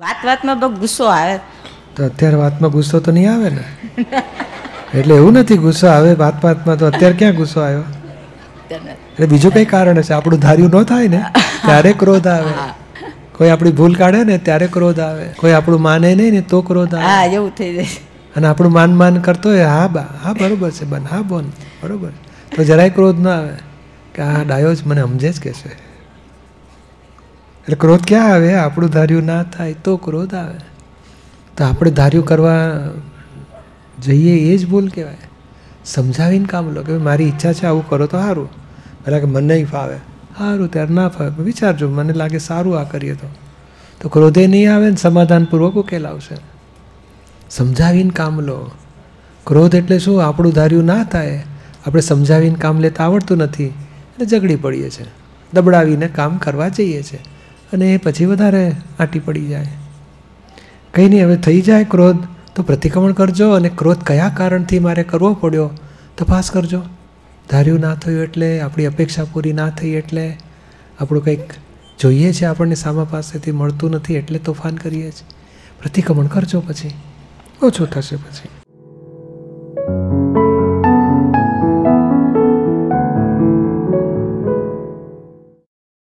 વાત વાતમાં બહુ ગુસ્સો આવે. તો અત્યારે વાતમાં ગુસ્સો તો નહીં આવે ને? એટલે એવું નથી ગુસ્સો આવે વાત વાતમાં તો અત્યારે ક્યાં ગુસ્સો આવ્યો? એટલે બીજું કંઈ કારણ હશે? આપણું ધાર્યું ન થાય ને ત્યારે ક્રોધ આવે. કોઈ આપણી ભૂલ કાઢે ને ત્યારે ક્રોધ આવે. કોઈ આપણું માને નહીં ને તો ક્રોધ આવે. હા એવું થઈ જાય. અને આપણું માન માન કરતો હોય હા બા હા બરોબર છે બન હા બોન બરોબર. તો જરાય ક્રોધ ના આવે. કે આ ડાયો જ મને સમજે જ કે છે. એટલે ક્રોધ ક્યાં આવે? આપણું ધાર્યું ના થાય તો ક્રોધ આવે. તો આપણે ધાર્યું કરવા જઈએ એ જ ભૂલ કહેવાય. સમજાવીને કામ લો કે મારી ઈચ્છા છે આવું કરો તો સારું. પહેલાં કે મને નહીં ફાવે. સારું, ત્યારે ના ફાવે. વિચારજો, મને લાગે સારું આ કરીએ તો. તો ક્રોધે નહીં આવે ને સમાધાનપૂર્વક ઉકેલ આવશે સમજાવીને કામ લો. ક્રોધ એટલે શું? આપણું ધાર્યું ના થાય. આપણે સમજાવીને કામ લેતા આવડતું નથી. એટલે ઝઘડી પડીએ છીએ. દબડાવીને કામ કરવા જઈએ છીએ. અને એ પછી વધારે આંટી પડી જાય. કંઈ નહીં, હવે થઈ જાય ક્રોધ, તો પ્રતિક્રમણ કરજો અને ક્રોધ કયા કારણથી મારે કરવો પડ્યો તપાસ કરજો. ધાર્યું ના થયું એટલે, આપણી અપેક્ષા પૂરી ના થઈ એટલે, આપણું કંઈક જોઈએ છે આપણને સામા પાસેથી, મળતું નથી એટલે તોફાન કરીએ છીએ. પ્રતિક્રમણ કરજો પછી. ઓછું થશે પછી.